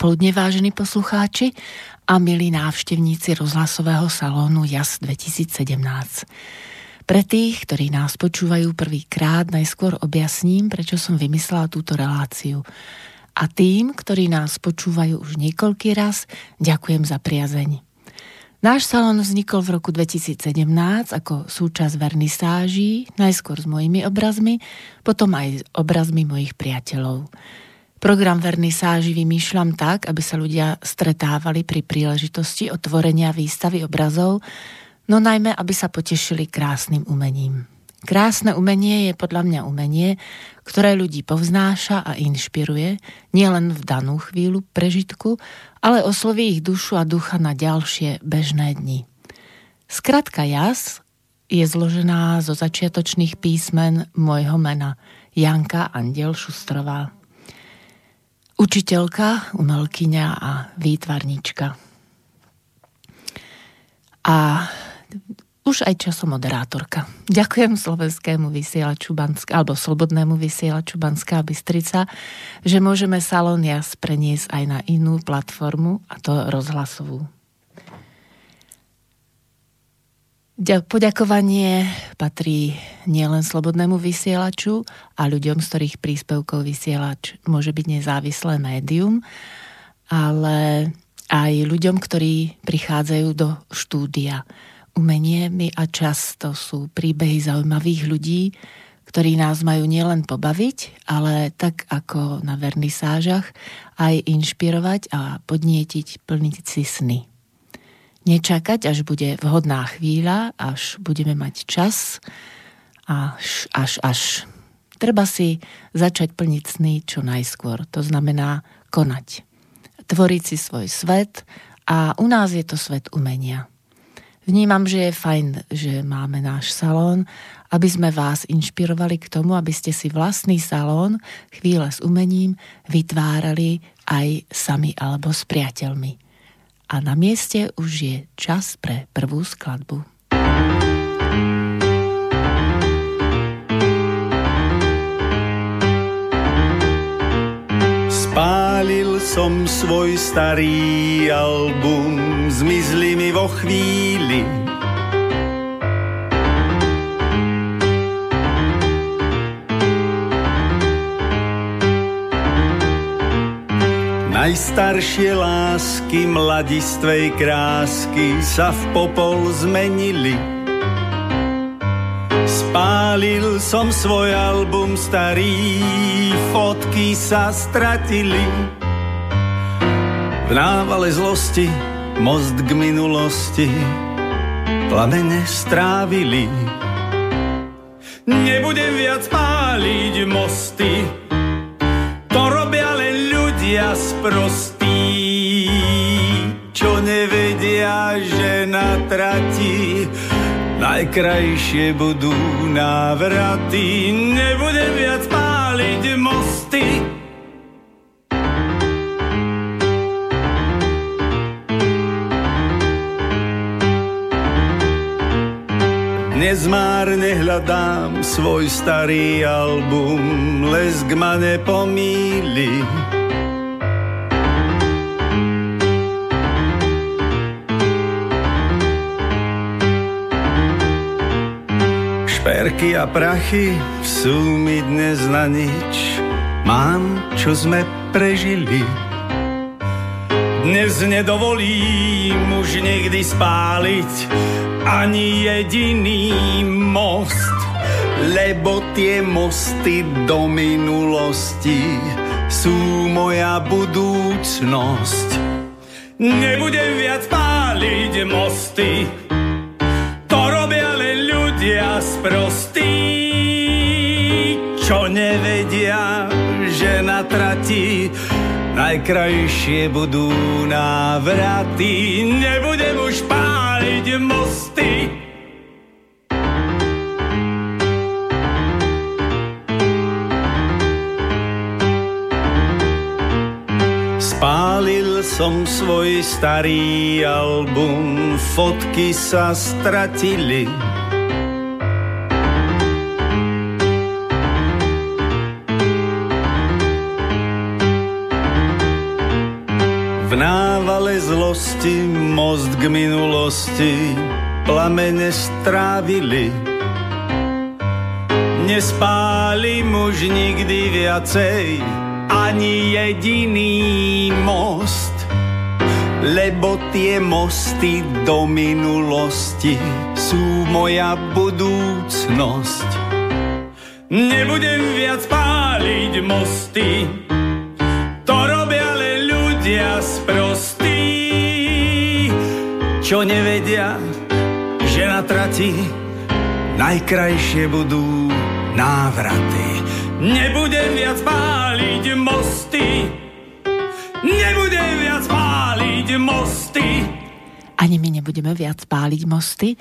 Dobré predpoludne, vážení poslucháči a milí návštevníci rozhlasového salónu JAS 2017. Pre tých, ktorí nás počúvajú prvýkrát, najskôr objasním, prečo som vymyslela túto reláciu. A tým, ktorí nás počúvajú už niekoľký raz, ďakujem za priazeň. Náš salón vznikol v roku 2017 ako súčasť vernisáží, najskôr s mojimi obrazmi, potom aj obrazmi mojich priateľov. Program vernisáži vymýšľam tak, aby sa ľudia stretávali pri príležitosti otvorenia výstavy obrazov, no najmä, aby sa potešili krásnym umením. Krásne umenie je podľa mňa umenie, ktoré ľudí povznáša a inšpiruje, nielen v danú chvíľu prežitku, ale osloví ich dušu a ducha na ďalšie bežné dni. Skratka jas je zložená zo začiatočných písmen môjho mena Janka Andiel Šustrová učiteľka, umelkyňa a výtvarnička. A už aj časom moderátorka. Ďakujem slovenskému vysielaču Banska, alebo slobodnému vysielaču Banská Bystrica, že môžeme Salón Jas preniesť aj na inú platformu, a to rozhlasovú. Poďakovanie patrí nielen slobodnému vysielaču a ľuďom, z ktorých príspevkov vysielač môže byť nezávislé médium, ale aj ľuďom, ktorí prichádzajú do štúdia. Umenie mi a často sú príbehy zaujímavých ľudí, ktorí nás majú nielen pobaviť, ale tak ako na vernisážach aj inšpirovať a podnietiť plniť si sny nečakať, až bude vhodná chvíľa, až budeme mať čas, až, až, až. Treba si začať plniť sny čo najskôr. To znamená konať. Tvoriť si svoj svet a u nás je to svet umenia. Vnímam, že je fajn, že máme náš salón, aby sme vás inšpirovali k tomu, aby ste si vlastný salón chvíle s umením vytvárali aj sami alebo s priateľmi a na mieste už je čas pre prvú skladbu. Spálil som svoj starý album, zmizli mi vo chvíli, Najstaršie lásky mladistvej krásky sa v popol zmenili. Spálil som svoj album starý, fotky sa stratili. V návale zlosti, most k minulosti, plamene strávili. Nebudem viac páliť mosty, ľudia sprostí, čo nevedia, že na trati najkrajšie budú návraty. Nebudem viac páliť mosty, Dnes márne hľadám svoj starý album, lesk ma nepomíli. Šperky a prachy sú mi dnes na nič, mám, čo sme prežili. Dnes nedovolím už nikdy spáliť ani jediný most, lebo tie mosty do minulosti sú moja budúcnosť. Nebudem viac páliť mosty, ľudia sprostí, čo nevedia, že na trati najkrajšie budú návraty. Nebudem už páliť mosty, Spálil som svoj starý album, fotky sa stratili. Minulosti, most k minulosti, plamene strávili. Nespálim už nikdy viacej, ani jediný most, lebo tie mosty do minulosti sú moja budúcnosť. Nebudem viac páliť mosty, to robia ale ľudia sprostí, čo nevedia, že na trati najkrajšie budú návraty. Nebudem viac páliť mosty, nebudem viac páliť mosty. Ani my nebudeme viac páliť mosty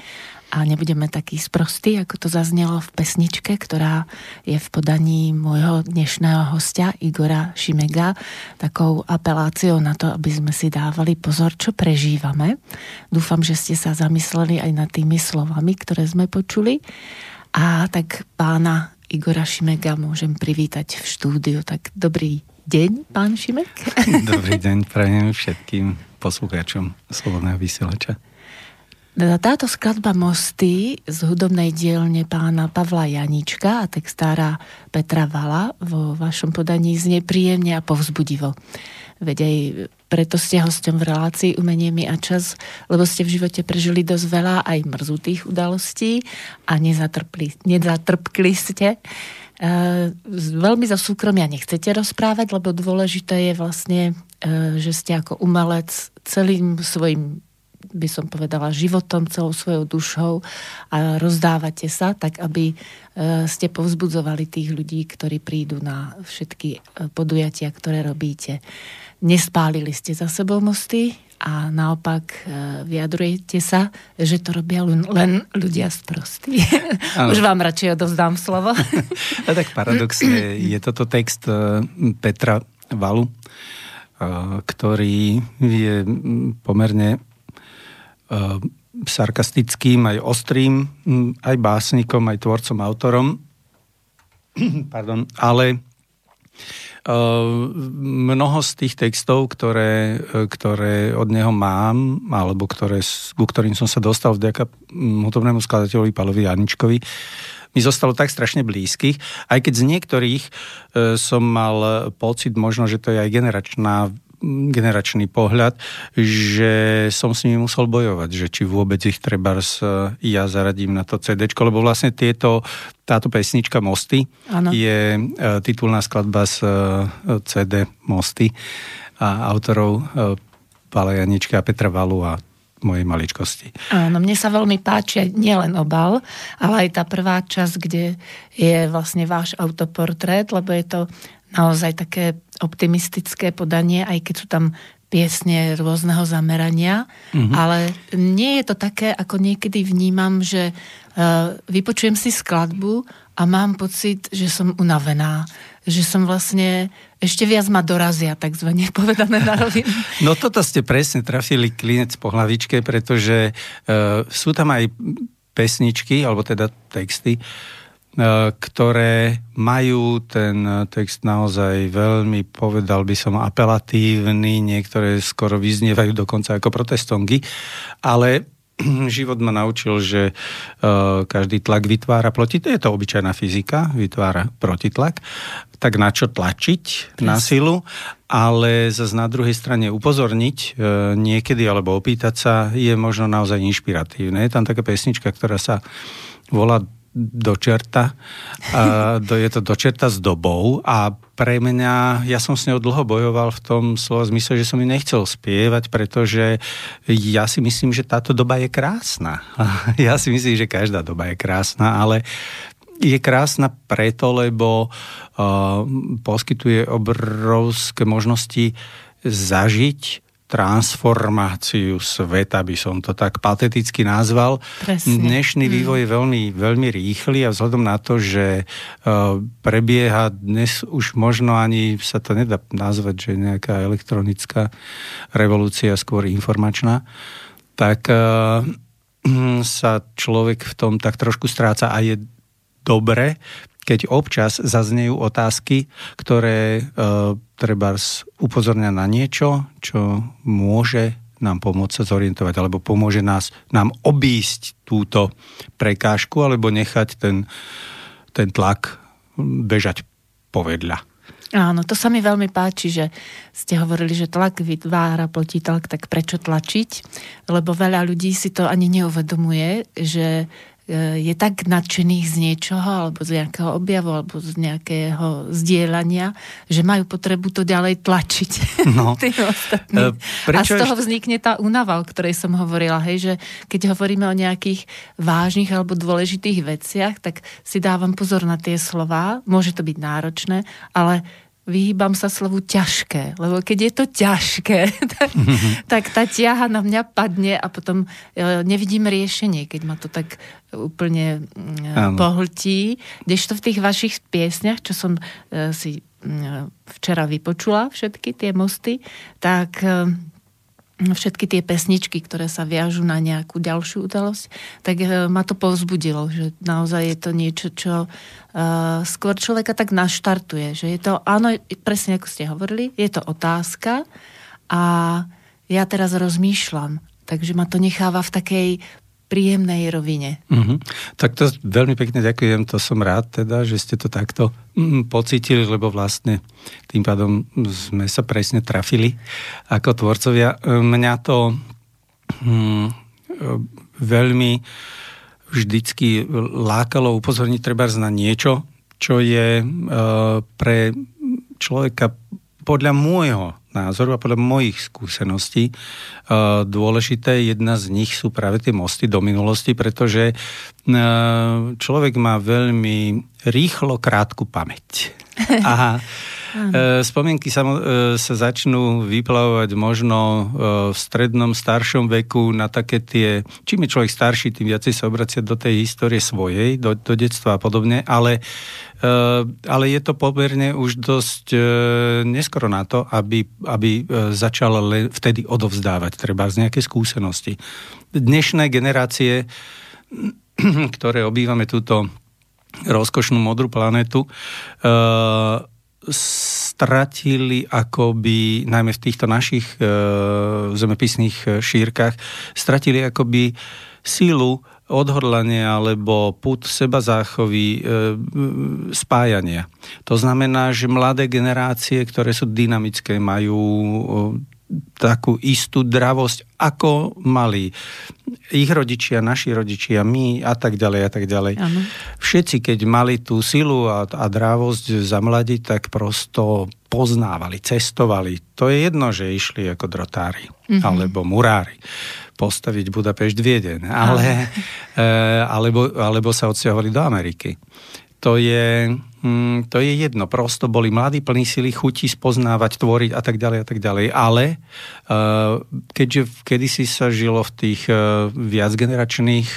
a nebudeme takí sprostí, ako to zaznelo v pesničke, ktorá je v podaní môjho dnešného hostia Igora Šimega, takou apeláciou na to, aby sme si dávali pozor, čo prežívame. Dúfam, že ste sa zamysleli aj nad tými slovami, ktoré sme počuli. A tak pána Igora Šimega môžem privítať v štúdiu. Tak dobrý deň, pán Šimek. Dobrý deň, prajem všetkým poslucháčom Slobodného vysielača. Táto skladba Mosty z hudobnej dielne pána Pavla Janička a textára Petra Vala vo vašom podaní znie príjemne a povzbudivo. Veď aj preto ste hostom v relácii Umenie mi a čas, lebo ste v živote prežili dosť veľa aj mrzutých udalostí a nezatrpli, nezatrpkli ste. E, veľmi za súkromia nechcete rozprávať, lebo dôležité je vlastne, e, že ste ako umelec celým svojim by som povedala, životom, celou svojou dušou a rozdávate sa, tak aby e, ste povzbudzovali tých ľudí, ktorí prídu na všetky e, podujatia, ktoré robíte. Nespálili ste za sebou mosty a naopak e, vyjadrujete sa, že to robia len ľudia sprostí. Už vám radšej odovzdám slovo. a tak paradoxne je toto text Petra Valu, ktorý je pomerne sarkastickým, aj ostrým, aj básnikom, aj tvorcom, autorom. Pardon, ale mnoho z tých textov, ktoré, ktoré od neho mám, alebo ktoré, ku ktorým som sa dostal vďaka hudobnému skladateľovi Palovi Janičkovi, mi zostalo tak strašne blízkych, aj keď z niektorých som mal pocit možno, že to je aj generačná generačný pohľad, že som s nimi musel bojovať, že či vôbec ich treba ja zaradím na to CD, lebo vlastne tieto, táto pesnička Mosty ano. je e, titulná skladba z e, CD Mosty a autorov e, Pála Janička a Petra Valu a mojej maličkosti. Áno, mne sa veľmi páči nielen obal, ale aj tá prvá časť, kde je vlastne váš autoportrét, lebo je to naozaj také optimistické podanie, aj keď sú tam piesne rôzneho zamerania, mm-hmm. ale nie je to také, ako niekedy vnímam, že uh, vypočujem si skladbu a mám pocit, že som unavená, že som vlastne ešte viac ma dorazia, takzvané povedané na rovinu. No toto ste presne trafili klinec po hlavičke, pretože uh, sú tam aj pesničky, alebo teda texty, uh, ktoré majú ten text naozaj veľmi, povedal by som, apelatívny, niektoré skoro vyznievajú dokonca ako protestongy, ale život ma naučil, že uh, každý tlak vytvára proti, je to obyčajná fyzika, vytvára protitlak, tak na čo tlačiť Presne. na silu, ale zase na druhej strane upozorniť niekedy alebo opýtať sa je možno naozaj inšpiratívne. Je tam taká pesnička, ktorá sa volá do do, je to do s dobou a pre mňa, ja som s ňou dlho bojoval v tom slova zmysle, že som ju nechcel spievať, pretože ja si myslím, že táto doba je krásna. ja si myslím, že každá doba je krásna, ale je krásna preto, lebo uh, poskytuje obrovské možnosti zažiť transformáciu sveta, by som to tak pateticky nazval. Presne. Dnešný mm. vývoj je veľmi, veľmi rýchly a vzhľadom na to, že uh, prebieha dnes už možno ani sa to nedá nazvať, že nejaká elektronická revolúcia, skôr informačná, tak uh, sa človek v tom tak trošku stráca a je dobre keď občas zaznejú otázky, ktoré e, treba upozorňa na niečo, čo môže nám pomôcť sa zorientovať, alebo pomôže nás, nám obísť túto prekážku, alebo nechať ten, ten tlak bežať povedľa. Áno, to sa mi veľmi páči, že ste hovorili, že tlak vytvára tlak, tak prečo tlačiť? Lebo veľa ľudí si to ani neuvedomuje, že je tak nadšených z niečoho, alebo z nejakého objavu, alebo z nejakého zdieľania, že majú potrebu to ďalej tlačiť. No. uh, A z toho vznikne tá únava, o ktorej som hovorila, hej, že keď hovoríme o nejakých vážnych alebo dôležitých veciach, tak si dávam pozor na tie slova, môže to byť náročné, ale vyhýbam sa slovu ťažké, lebo keď je to ťažké, tak, tak tá ťaha na mňa padne a potom e, nevidím riešenie, keď ma to tak úplne ano. pohltí. Kdežto v tých vašich piesňach, čo som e, si včera vypočula všetky tie mosty, tak e, všetky tie pesničky, ktoré sa viažú na nejakú ďalšiu udalosť, tak e, ma to povzbudilo, že naozaj je to niečo, čo uh, skôr človeka tak naštartuje, že je to, áno, presne ako ste hovorili, je to otázka a ja teraz rozmýšľam, takže ma to necháva v takej príjemnej rovine. Mm-hmm. Tak to veľmi pekne ďakujem, to som rád teda, že ste to takto mm, pocítili, lebo vlastne tým pádom sme sa presne trafili ako tvorcovia. Mňa to mm, veľmi vždycky lákalo upozorniť treba na niečo, čo je e, pre človeka podľa môjho názoru a podľa mojich skúseností uh, dôležité. Jedna z nich sú práve tie mosty do minulosti, pretože uh, človek má veľmi rýchlo krátku pamäť. A uh, spomienky sa, sa začnú vyplavovať možno v strednom, staršom veku na také tie, čím je človek starší, tým viacej sa obracia do tej histórie svojej, do, do detstva a podobne, ale ale je to pomerne už dosť neskoro na to, aby, aby začal vtedy odovzdávať treba z nejaké skúsenosti. Dnešné generácie, ktoré obývame túto rozkošnú modrú planetu, stratili akoby, najmä v týchto našich zemepisných šírkach, stratili akoby sílu odhodlanie alebo put seba záchovy, e, spájania. To znamená, že mladé generácie, ktoré sú dynamické, majú e, takú istú dravosť, ako mali ich rodičia, naši rodičia, my a tak ďalej a tak ďalej. Ano. Všetci, keď mali tú silu a, a drávosť za mladí, tak prosto poznávali, cestovali. To je jedno, že išli ako drotári mm-hmm. alebo murári postaviť Budapešť Viedeň, ale, e, alebo, alebo sa odsťahovali do Ameriky. To je, mm, to je jedno. Prosto boli mladí, plní sily, chutí spoznávať, tvoriť a tak ďalej a tak ďalej. Ale e, keďže kedysi sa žilo v tých e, viacgeneračných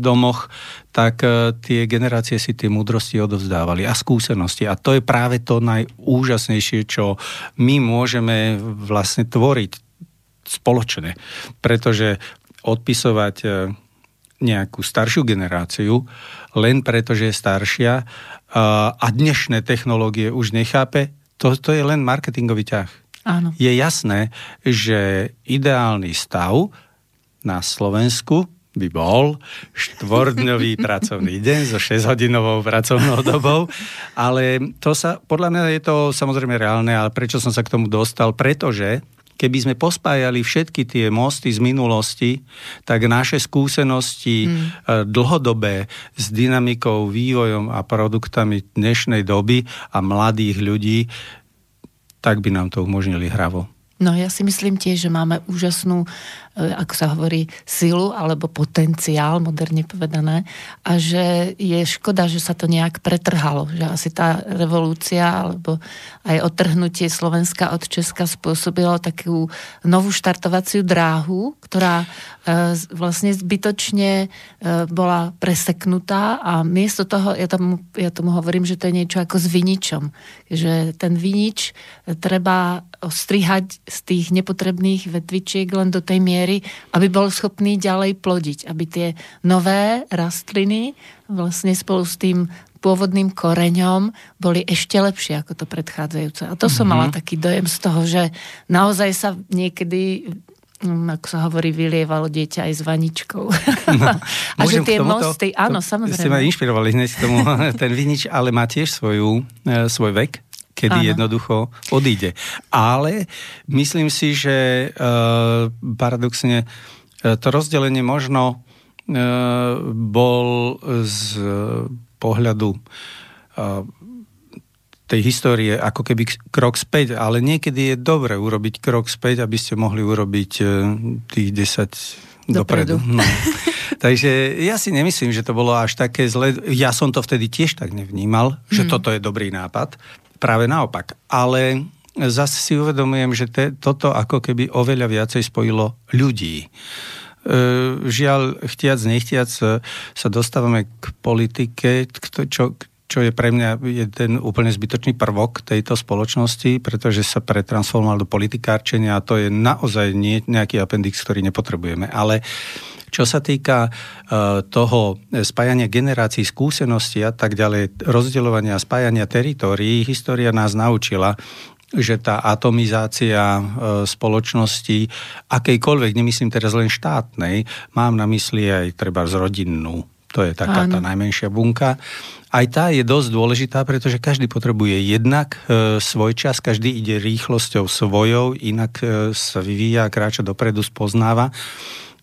domoch, tak tie generácie si tie múdrosti odovzdávali a skúsenosti. A to je práve to najúžasnejšie, čo my môžeme vlastne tvoriť spoločné. Pretože odpisovať e, nejakú staršiu generáciu len preto, že je staršia a dnešné technológie už nechápe, to, to je len marketingový ťah. Áno. Je jasné, že ideálny stav na Slovensku by bol štvordňový pracovný deň so 6-hodinovou pracovnou dobou, ale to sa, podľa mňa je to samozrejme reálne, ale prečo som sa k tomu dostal? Pretože keby sme pospájali všetky tie mosty z minulosti, tak naše skúsenosti hmm. dlhodobé s dynamikou, vývojom a produktami dnešnej doby a mladých ľudí, tak by nám to umožnili hravo. No ja si myslím tiež, že máme úžasnú, e, ako sa hovorí, silu alebo potenciál, moderne povedané, a že je škoda, že sa to nejak pretrhalo, že asi tá revolúcia alebo aj odtrhnutie Slovenska od Česka spôsobilo takú novú štartovaciu dráhu, ktorá e, vlastne zbytočne e, bola preseknutá a miesto toho, ja tomu, ja tomu hovorím, že to je niečo ako s viničom, že ten vinič treba ostrihať z tých nepotrebných vetvičiek len do tej miery, aby bol schopný ďalej plodiť, aby tie nové rastliny vlastne spolu s tým pôvodným koreňom boli ešte lepšie ako to predchádzajúce. A to mm-hmm. som mala mhm. taký dojem z toho, že naozaj sa niekedy mm, ako sa hovorí, vylievalo dieťa aj s vaničkou. No, a že tie tomuto, mosty, áno, to, samozrejme. Ste ma inšpirovali hneď k tomu, ten vinič, ale má tiež svoju, e, svoj vek, kedy áno. jednoducho odíde. Ale myslím si, že e, paradoxne e, to rozdelenie možno e, bol z pohľadu tej histórie ako keby krok späť, ale niekedy je dobre urobiť krok späť, aby ste mohli urobiť tých 10 dopredu. dopredu. No. Takže ja si nemyslím, že to bolo až také zle. Ja som to vtedy tiež tak nevnímal, že mm. toto je dobrý nápad. Práve naopak. Ale zase si uvedomujem, že te, toto ako keby oveľa viacej spojilo ľudí. E, žiaľ, chtiac, nechtiac e, sa dostávame k politike, čo, čo je pre mňa ten úplne zbytočný prvok tejto spoločnosti, pretože sa pretransformoval do politikárčenia a to je naozaj nie, nejaký appendix, ktorý nepotrebujeme. Ale čo sa týka uh, toho spájania generácií, skúseností a tak ďalej, rozdeľovania a spájania teritórií, história nás naučila, že tá atomizácia e, spoločnosti, akejkoľvek, nemyslím teraz len štátnej, mám na mysli aj treba z rodinnú, to je taká Áno. tá najmenšia bunka. Aj tá je dosť dôležitá, pretože každý potrebuje jednak e, svoj čas, každý ide rýchlosťou svojou, inak e, sa vyvíja, kráča dopredu, spoznáva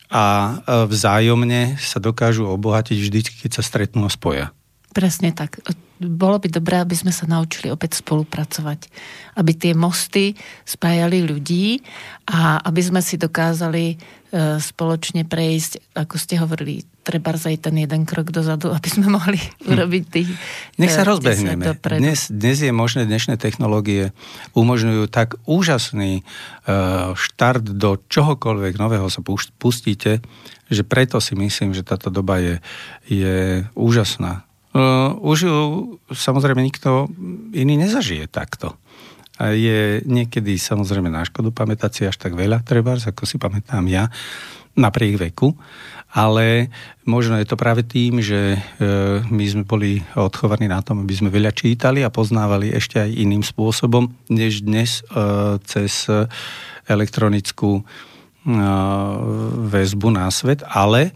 a e, vzájomne sa dokážu obohatiť vždy, keď sa stretnú a spoja. Presne tak. Bolo by dobré, aby sme sa naučili opäť spolupracovať. Aby tie mosty spájali ľudí a aby sme si dokázali E, spoločne prejsť, ako ste hovorili, treba aj ten jeden krok dozadu, aby sme mohli hm. urobiť tých... Nech sa e, rozbehneme. Dnes, dnes je možné, dnešné technológie umožňujú tak úžasný uh, štart do čohokoľvek nového sa pustíte, že preto si myslím, že táto doba je, je úžasná. Už ju samozrejme nikto iný nezažije takto. A je niekedy samozrejme na škodu pamätať si až tak veľa, treba, ako si pamätám ja, napriek veku, ale možno je to práve tým, že e, my sme boli odchovaní na tom, aby sme veľa čítali a poznávali ešte aj iným spôsobom, než dnes e, cez elektronickú e, väzbu na svet, ale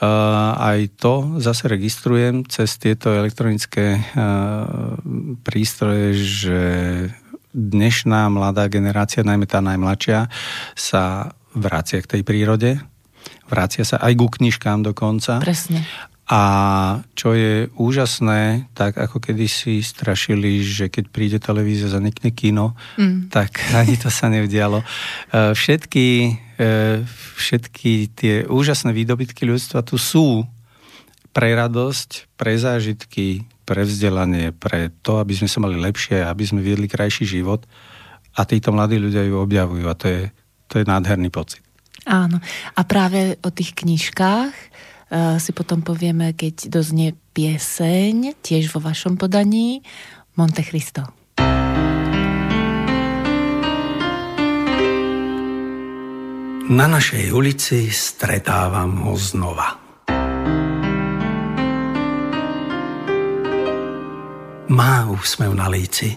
aj to zase registrujem cez tieto elektronické prístroje, že dnešná mladá generácia, najmä tá najmladšia, sa vracia k tej prírode, vracia sa aj ku knižkám dokonca. Presne. A čo je úžasné, tak ako kedysi strašili, že keď príde televízia, zanikne kino, mm. tak ani to sa nevdialo. E, všetky, e, všetky tie úžasné výdobytky ľudstva tu sú pre radosť, pre zážitky, pre vzdelanie, pre to, aby sme sa mali lepšie, aby sme viedli krajší život a títo mladí ľudia ju objavujú a to je, to je nádherný pocit. Áno. A práve o tých knižkách si potom povieme, keď doznie pieseň, tiež vo vašom podaní, Monte Cristo. Na našej ulici stretávam ho znova. má úsmev na líci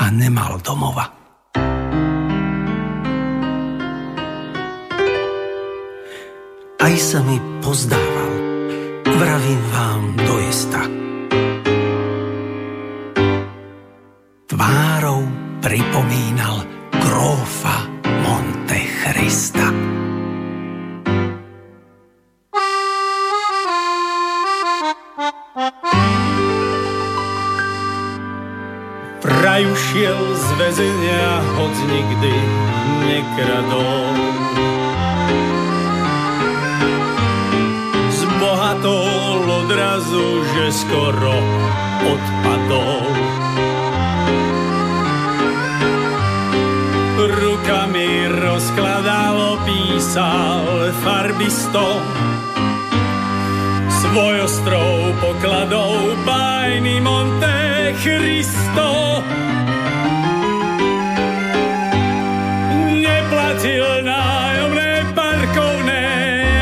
a nemal domova. Aj sa mi pozdával, vravím vám do jesta. Tvárou pripomínal krófa Monte Christa. Vraj ušiel z väzenia, hoď nikdy nekradol. Skoro odpadol. Rukami rozkladal, písal farbisto, svoj ostrov pokladou bajný Monte Cristo. Neplatil nájomné parkovné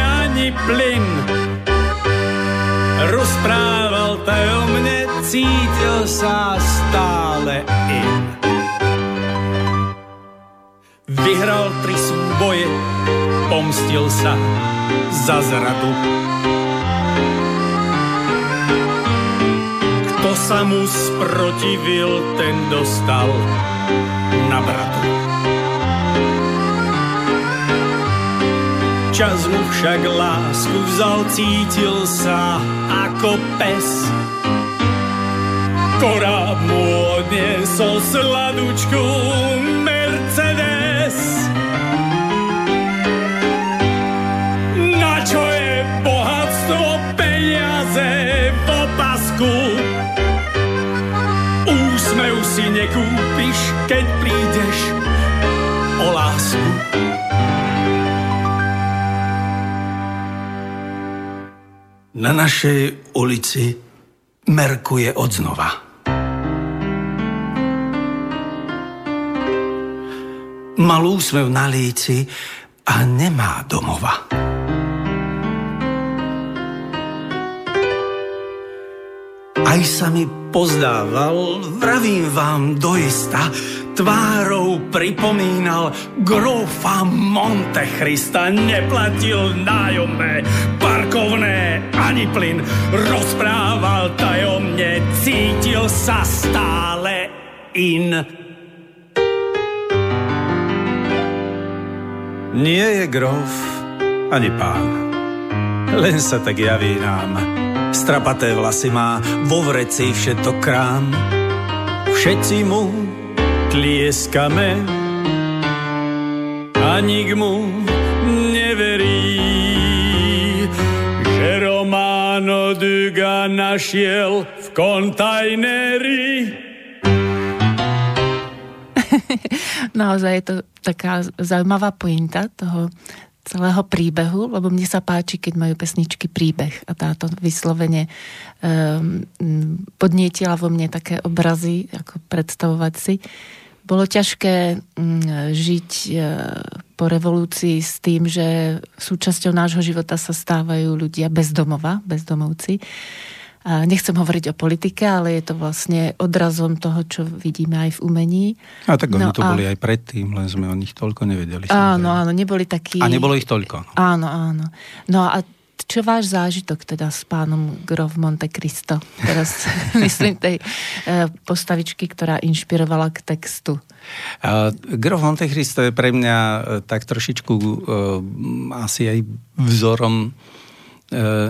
ani plyn. Rozprával cítil sa stále in. Vyhral tri súboje, pomstil sa za zradu. Kto sa mu sprotivil, ten dostal na bratu. Čas mu však lásku vzal, cítil sa ako pes ktorá mu odniesol sladučku Mercedes. Na čo je bohatstvo peniaze v opasku? Úsmev si nekúpiš, keď prídeš o lásku. Na našej ulici merkuje odznova. Mal úsmev na líci a nemá domova. Aj sa mi pozdával, vravím vám doista, tvárou pripomínal grofa Monte Christa, neplatil nájomné, parkovné ani plyn, rozprával tajomne, cítil sa stále in. Nie je grof ani pán, len sa tak javí nám. Strapaté vlasy má, vo vreci všetko krám. Všetci mu tlieskame a nik mu neverí, že Romano Duga našiel v kontajneri. Naozaj je to taká zaujímavá pointa toho celého príbehu, lebo mne sa páči, keď majú pesničky príbeh a táto vyslovene um, podnietila vo mne také obrazy, ako predstavovať si. Bolo ťažké um, žiť uh, po revolúcii s tým, že súčasťou nášho života sa stávajú ľudia bezdomova, bezdomovci. A nechcem hovoriť o politike, ale je to vlastne odrazom toho, čo vidíme aj v umení. A tak oni no to a... boli aj predtým, len sme o nich toľko nevedeli. Áno, áno, neboli takí... A nebolo ich toľko. No. Áno, áno. No a čo váš zážitok teda s pánom Grov Monte Cristo? Teraz myslím tej e, postavičky, ktorá inšpirovala k textu. Uh, Grov Monte Cristo je pre mňa uh, tak trošičku uh, asi aj vzorom E,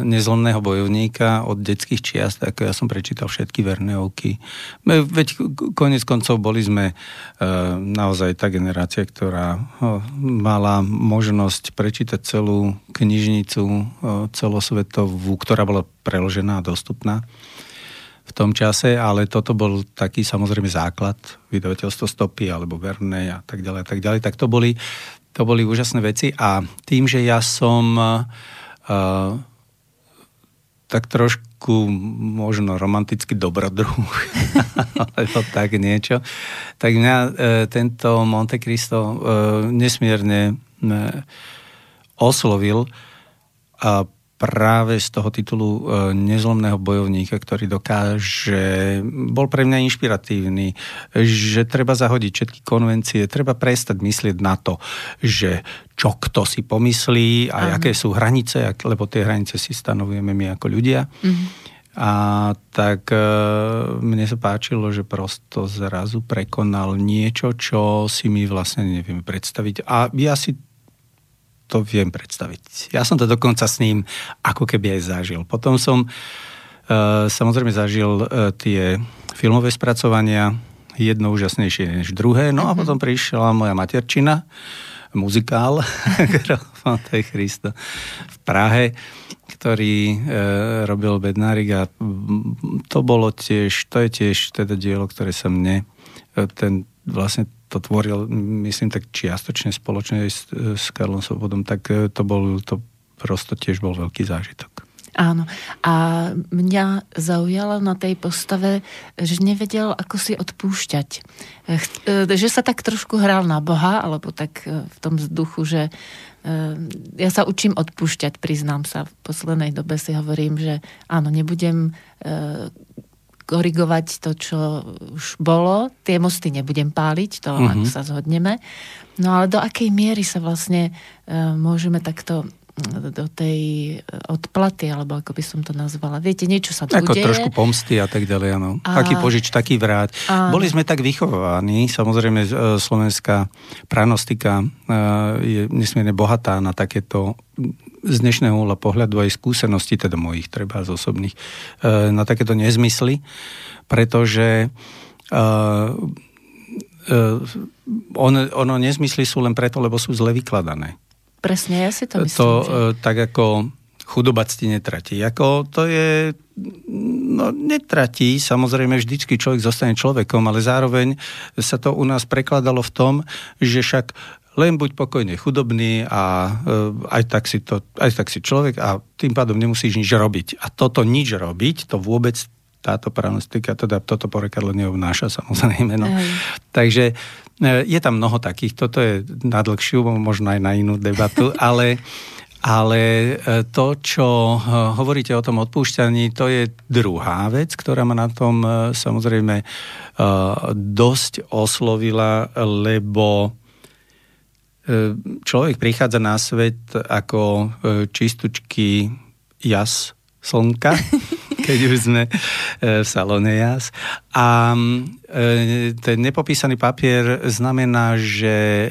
nezlomného bojovníka od detských čiast, ako ja som prečítal všetky verné oky. Veď konec koncov boli sme e, naozaj tá generácia, ktorá mala možnosť prečítať celú knižnicu e, celosvetovú, ktorá bola preložená a dostupná v tom čase, ale toto bol taký samozrejme základ, vydavateľstvo stopy alebo verné a tak ďalej a tak ďalej. Tak to boli, to boli úžasné veci a tým, že ja som uh, tak trošku možno romantický dobrodruh, alebo tak niečo. Tak mňa e, tento Monte Cristo e, nesmierne e, oslovil a práve z toho titulu e, nezlomného bojovníka, ktorý dokáže, bol pre mňa inšpiratívny, že treba zahodiť všetky konvencie, treba prestať myslieť na to, že čo kto si pomyslí a Aha. aké sú hranice, lebo tie hranice si stanovujeme my ako ľudia. Mhm. A tak e, mne sa páčilo, že prosto zrazu prekonal niečo, čo si my vlastne nevieme predstaviť. A ja si to viem predstaviť. Ja som to dokonca s ním ako keby aj zažil. Potom som uh, samozrejme zažil uh, tie filmové spracovania, jedno úžasnejšie než druhé, no a mhm. potom prišla moja materčina, muzikál Tej Christo v Prahe, ktorý e, robil Bednárik a to bolo tiež, to je tiež teda dielo, ktoré sa mne e, ten vlastne to tvoril, myslím, tak čiastočne spoločne s, s Karlom Svobodom, tak e, to bol, to prosto tiež bol veľký zážitok. Áno. A mňa zaujalo na tej postave, že nevedel, ako si odpúšťať. E, že sa tak trošku hral na Boha, alebo tak e, v tom vzduchu, že ja sa učím odpúšťať, priznám sa. V poslednej dobe si hovorím, že áno, nebudem korigovať to, čo už bolo. Tie mosty nebudem páliť, to uh-huh. sa zhodneme. No ale do akej miery sa vlastne uh, môžeme takto do tej odplaty, alebo ako by som to nazvala. Viete, niečo sa tu Ako deje. trošku pomsty a tak ďalej, áno. A... Aký požič, taký vráť. A... Boli sme tak vychovaní, samozrejme e, slovenská pranostika e, je nesmierne bohatá na takéto z dnešného uhla pohľadu aj skúsenosti, teda mojich treba z osobných, e, na takéto nezmysly, pretože ono, ono nezmysly sú len preto, lebo sú zle vykladané. Presne, ja si to myslím. To že... E, tak ako chudoba cti netratí. Ako to je, no netratí, samozrejme vždycky človek zostane človekom, ale zároveň sa to u nás prekladalo v tom, že však len buď pokojne chudobný a e, aj, tak si to, aj tak si človek a tým pádom nemusíš nič robiť. A toto nič robiť, to vôbec táto pranostika, teda toto porekadlo neobnáša samozrejme. No. Takže je tam mnoho takých, toto je na dlhšiu, možno aj na inú debatu, ale, ale e, to, čo e, hovoríte o tom odpúšťaní, to je druhá vec, ktorá ma na tom samozrejme dosť oslovila, lebo človek prichádza na svet ako čistučky jas slnka keď už sme e, v salóne jas. A e, ten nepopísaný papier znamená, že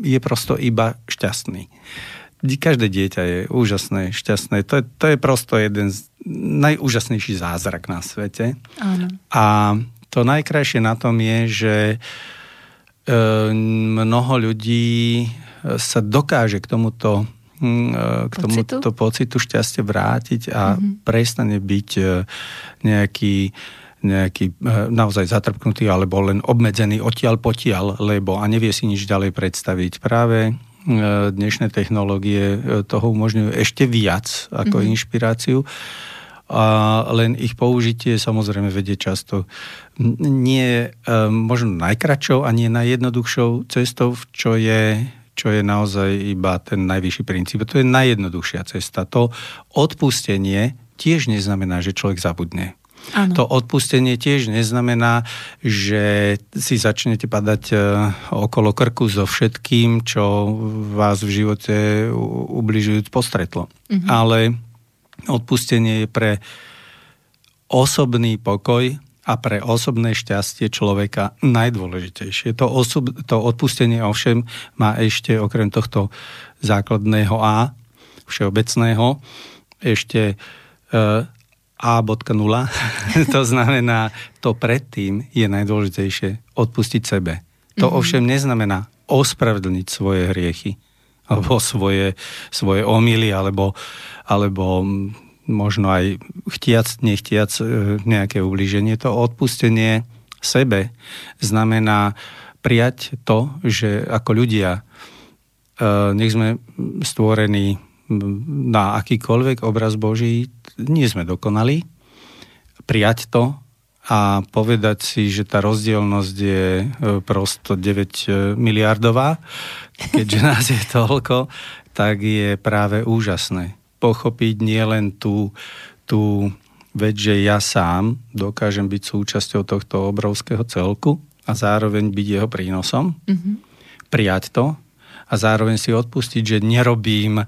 je prosto iba šťastný. Každé dieťa je úžasné, šťastné. To je, to je prosto jeden z najúžasnejší zázrak na svete. Áno. A to najkrajšie na tom je, že e, mnoho ľudí sa dokáže k tomuto k tomuto pocitu? pocitu šťastia vrátiť a mm-hmm. prestane byť e, nejaký nejaký e, naozaj zatrpknutý alebo len obmedzený odtiaľ potiaľ, lebo a nevie si nič ďalej predstaviť. Práve dnešné technológie toho umožňujú ešte viac ako mm-hmm. inšpiráciu a len ich použitie samozrejme vedie často nie možno najkračou a nie najjednoduchšou cestou, čo je čo je naozaj iba ten najvyšší princíp. To je najjednoduchšia cesta. To odpustenie tiež neznamená, že človek zabudne. Ano. To odpustenie tiež neznamená, že si začnete padať e, okolo krku so všetkým, čo vás v živote ubližujúc postretlo. Mhm. Ale odpustenie je pre osobný pokoj a pre osobné šťastie človeka najdôležitejšie. To, osob, to odpustenie ovšem má ešte okrem tohto základného A, všeobecného, ešte e, A.0. to znamená, to predtým je najdôležitejšie odpustiť sebe. To mm-hmm. ovšem neznamená ospravedlniť svoje hriechy alebo svoje, svoje omily, alebo, alebo možno aj chtiac, nechtiac e, nejaké ublíženie. To odpustenie sebe znamená prijať to, že ako ľudia e, nech sme stvorení na akýkoľvek obraz Boží, nie sme dokonali, prijať to a povedať si, že tá rozdielnosť je e, prosto 9 miliardová, keďže nás je toľko, tak je práve úžasné pochopiť nielen tú, tú vec, že ja sám dokážem byť súčasťou tohto obrovského celku a zároveň byť jeho prínosom, mm-hmm. prijať to a zároveň si odpustiť, že nerobím uh,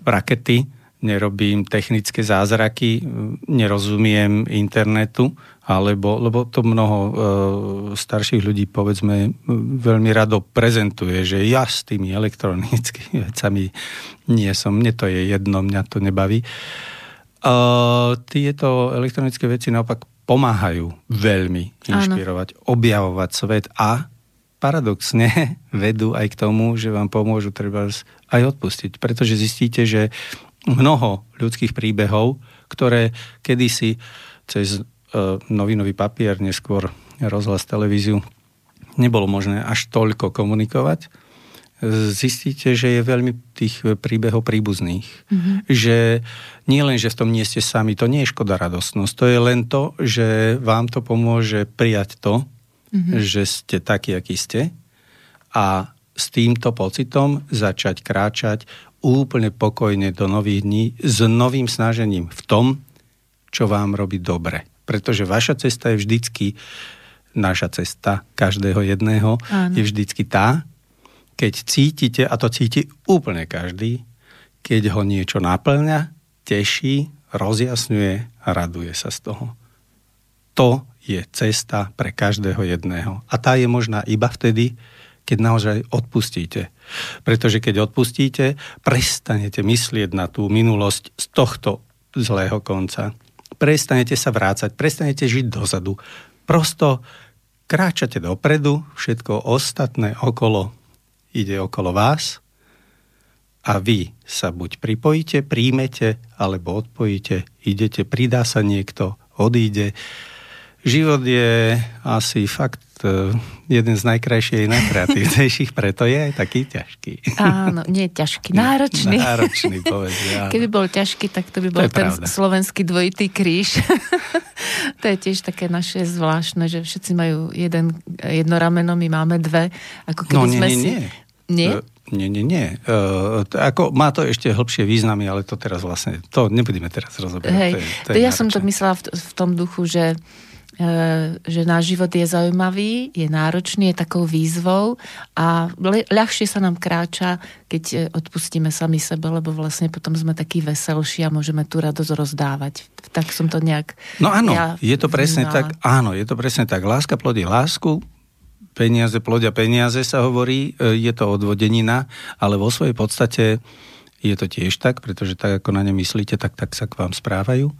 rakety, nerobím technické zázraky, nerozumiem internetu, alebo, lebo to mnoho e, starších ľudí, povedzme, veľmi rado prezentuje, že ja s tými elektronickými vecami nie som, mne to je jedno, mňa to nebaví. E, tieto elektronické veci naopak pomáhajú veľmi inšpirovať, Áno. objavovať svet a paradoxne vedú aj k tomu, že vám pomôžu treba aj odpustiť, pretože zistíte, že mnoho ľudských príbehov, ktoré kedysi cez E, novinový papier, neskôr rozhlas, televíziu, nebolo možné až toľko komunikovať, zistíte, že je veľmi tých príbehov príbuzných. Mm-hmm. Že nie len, že v tom nie ste sami, to nie je škoda radosnosť, to je len to, že vám to pomôže prijať to, mm-hmm. že ste takí, akí ste a s týmto pocitom začať kráčať úplne pokojne do nových dní s novým snažením v tom, čo vám robí dobre pretože vaša cesta je vždycky, naša cesta každého jedného Áno. je vždycky tá, keď cítite, a to cíti úplne každý, keď ho niečo naplňa, teší, rozjasňuje a raduje sa z toho. To je cesta pre každého jedného. A tá je možná iba vtedy, keď naozaj odpustíte. Pretože keď odpustíte, prestanete myslieť na tú minulosť z tohto zlého konca. Prestanete sa vrácať, prestanete žiť dozadu. Prosto kráčate dopredu, všetko ostatné okolo ide okolo vás a vy sa buď pripojíte, príjmete, alebo odpojíte, idete, pridá sa niekto, odíde. Život je asi fakt e, jeden z najkrajších a najkreatívnejších, preto je aj taký ťažký. Áno, nie ťažký, náročný. Náročný, povedz. Keby bol ťažký, tak to by bol to ten pravda. slovenský dvojitý kríž. to je tiež také naše zvláštne, že všetci majú jeden, jedno rameno, my máme dve. Ako keby no nie, sme nie, si... nie. Nie? Nie, nie, nie. Uh, ako, má to ešte hĺbšie významy, ale to teraz vlastne, to nebudeme teraz rozoberať. Hej, to je, to je ja som to myslela v, v tom duchu, že uh, že náš život je zaujímavý, je náročný, je takou výzvou a ľahšie sa nám kráča, keď e, odpustíme sami sebe, lebo vlastne potom sme takí veselší a môžeme tú radosť rozdávať. Tak som to nejak... No áno, ja je to presne vnímala. tak, áno, je to presne tak. Láska plodí lásku, peniaze plodia peniaze sa hovorí, e, je to odvodenina, ale vo svojej podstate je to tiež tak, pretože tak ako na ne myslíte, tak, tak sa k vám správajú.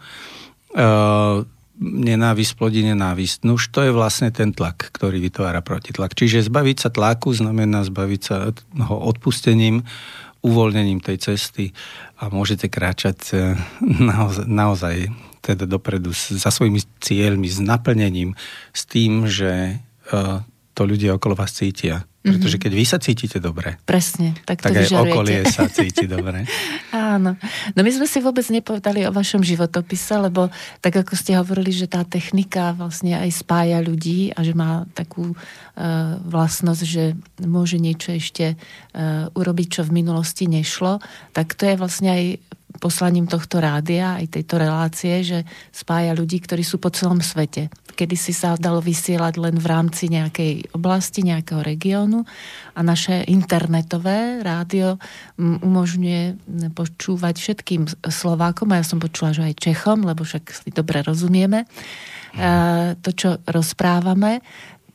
Uh, nenávisť plodí nenávisť. No už to je vlastne ten tlak, ktorý vytvára protitlak. Čiže zbaviť sa tlaku znamená zbaviť sa ho odpustením, uvoľnením tej cesty a môžete kráčať e, naozaj, naozaj teda dopredu za svojimi cieľmi, s naplnením, s tým, že to ľudia okolo vás cítia. Pretože mhm. keď vy sa cítite dobre, Presne, tak, to tak aj okolie sa cíti dobre. Áno. No my sme si vôbec nepovedali o vašom životopise, lebo tak ako ste hovorili, že tá technika vlastne aj spája ľudí a že má takú uh, vlastnosť, že môže niečo ešte uh, urobiť, čo v minulosti nešlo, tak to je vlastne aj poslaním tohto rádia, aj tejto relácie, že spája ľudí, ktorí sú po celom svete. Kedy si sa dalo vysielať len v rámci nejakej oblasti, nejakého regiónu a naše internetové rádio umožňuje počúvať všetkým Slovákom a ja som počula, že aj Čechom, lebo však si dobre rozumieme to, čo rozprávame,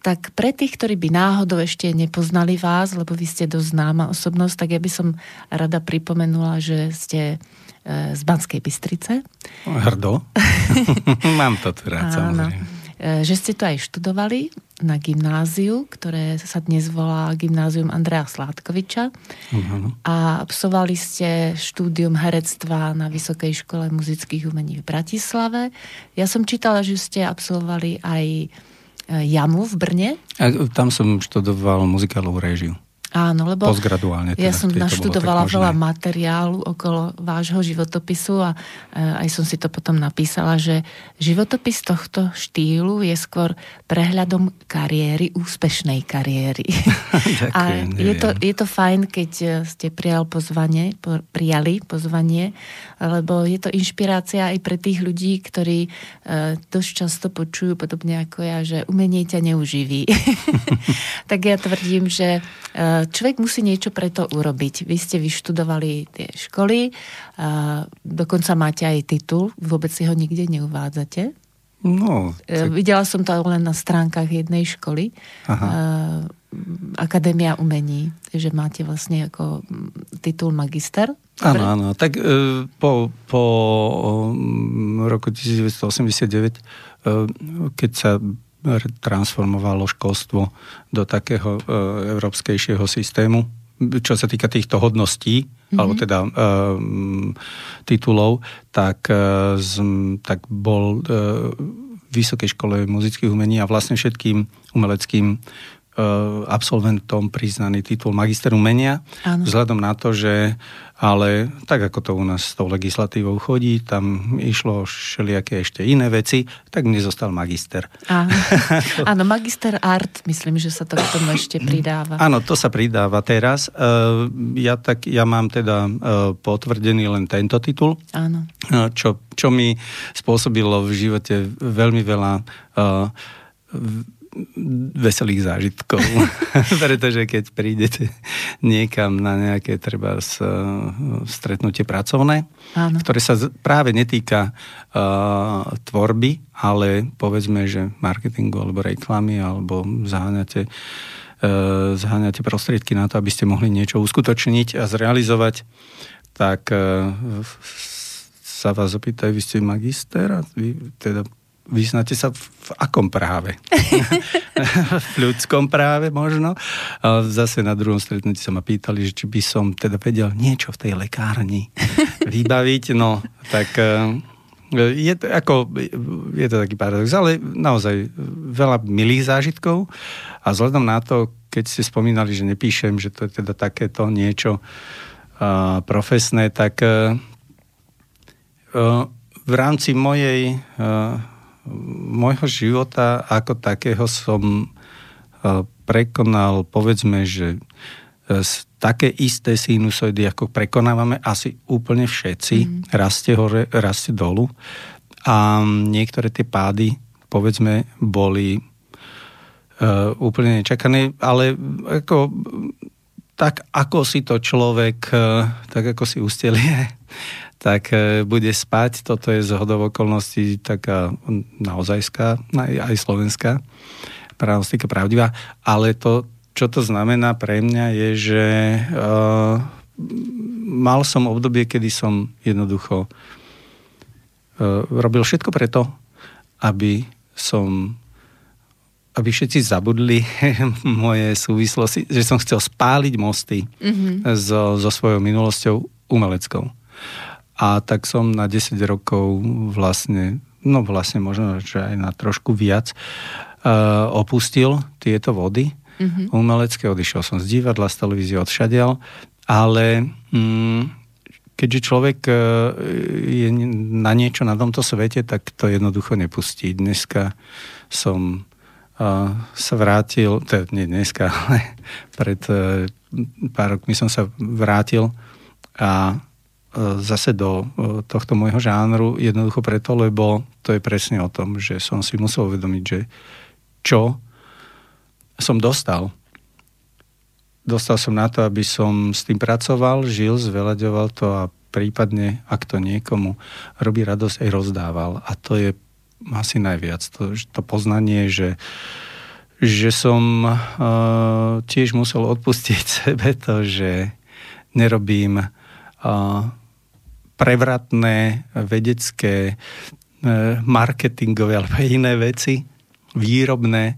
tak pre tých, ktorí by náhodou ešte nepoznali vás, lebo vy ste dosť známa osobnosť, tak ja by som rada pripomenula, že ste z Banskej Bystrice. Hrdo. Mám to tu rád, samozrejme. E, že ste to aj študovali na gymnáziu, ktoré sa dnes volá Gymnázium Andrea Sládkoviča. Uh-huh. A absolvovali ste štúdium herectva na Vysokej škole muzických umení v Bratislave. Ja som čítala, že ste absolvovali aj e, Jamu v Brne. A tam som študoval muzikálovú réžiu. Áno, lebo Postgraduálne teda, ja som naštudovala veľa materiálu okolo vášho životopisu a e, aj som si to potom napísala, že životopis tohto štýlu je skôr prehľadom kariéry, úspešnej kariéry. a je to, je to fajn, keď e, ste prijal pozvanie, prijali pozvanie, lebo je to inšpirácia aj pre tých ľudí, ktorí e, dosť často počujú podobne ako ja, že umenie ťa neuživí. tak ja tvrdím, že človek musí niečo preto urobiť. Vy ste vyštudovali tie školy, dokonca máte aj titul, vôbec si ho nikde neuvádzate. No, e, tak... Videla som to len na stránkach jednej školy. Aha. Akadémia umení, že máte vlastne ako titul magister. Áno, áno. Tak e, po, po roku 1989, e, keď sa transformovalo školstvo do takého e, európskejšieho systému, čo sa týka týchto hodností, mm-hmm. alebo teda e, titulov, tak, e, z, tak bol e, v Vysokej škole muzických umení a vlastne všetkým umeleckým absolventom priznaný titul magister umenia, Áno. vzhľadom na to, že ale tak ako to u nás s tou legislatívou chodí, tam išlo všelijaké ešte iné veci, tak mne zostal magister. Áno, Áno magister art, myslím, že sa to k tomu ešte pridáva. Áno, to sa pridáva teraz. Ja, tak, ja mám teda potvrdený len tento titul, Áno. Čo, čo mi spôsobilo v živote veľmi veľa veselých zážitkov. Pretože keď prídete niekam na nejaké treba s, stretnutie pracovné, Áno. ktoré sa práve netýka uh, tvorby, ale povedzme, že marketingu alebo reklamy alebo zaháňate, uh, zaháňate prostriedky na to, aby ste mohli niečo uskutočniť a zrealizovať, tak uh, sa vás opýtajú, vy ste magister a vy teda vyznáte sa v, akom práve? v ľudskom práve možno. A zase na druhom stretnutí sa ma pýtali, že či by som teda vedel niečo v tej lekárni vybaviť. No, tak e, je to, ako, je to taký paradox, ale naozaj veľa milých zážitkov a vzhľadom na to, keď ste spomínali, že nepíšem, že to je teda takéto niečo uh, profesné, tak uh, v rámci mojej uh, môjho života ako takého som e, prekonal, povedzme, že e, také isté sinusoidy, ako prekonávame asi úplne všetci, mm. rastie hore, rastie dolu. A niektoré tie pády, povedzme, boli uh, úplne nečakané, ale ako, tak ako si to človek, uh, tak ako si ustelie, tak e, bude spať. Toto je z hodov okolností taká naozajská, aj slovenská pranostika pravdivá. Ale to, čo to znamená pre mňa, je, že uh, mal som obdobie, kedy som jednoducho uh, robil všetko preto, aby som aby všetci zabudli moje súvislosti, že som chcel spáliť mosty mm-hmm. so, so svojou minulosťou umeleckou. A tak som na 10 rokov vlastne, no vlastne možno, že aj na trošku viac, uh, opustil tieto vody mm-hmm. umelecké. Odišiel som z divadla, z televízie, odšadial. Ale mm, keďže človek uh, je na niečo na tomto svete, tak to jednoducho nepustí. Dneska som uh, sa vrátil, teda nie dneska, ale pred uh, pár rokmi som sa vrátil a zase do e, tohto môjho žánru jednoducho preto, lebo to je presne o tom, že som si musel uvedomiť, že čo som dostal. Dostal som na to, aby som s tým pracoval, žil, zveľaďoval to a prípadne, ak to niekomu robí radosť, aj rozdával. A to je asi najviac. To, to poznanie, že, že som uh, tiež musel odpustiť sebe to, že nerobím uh, prevratné vedecké, e, marketingové alebo iné veci, výrobné,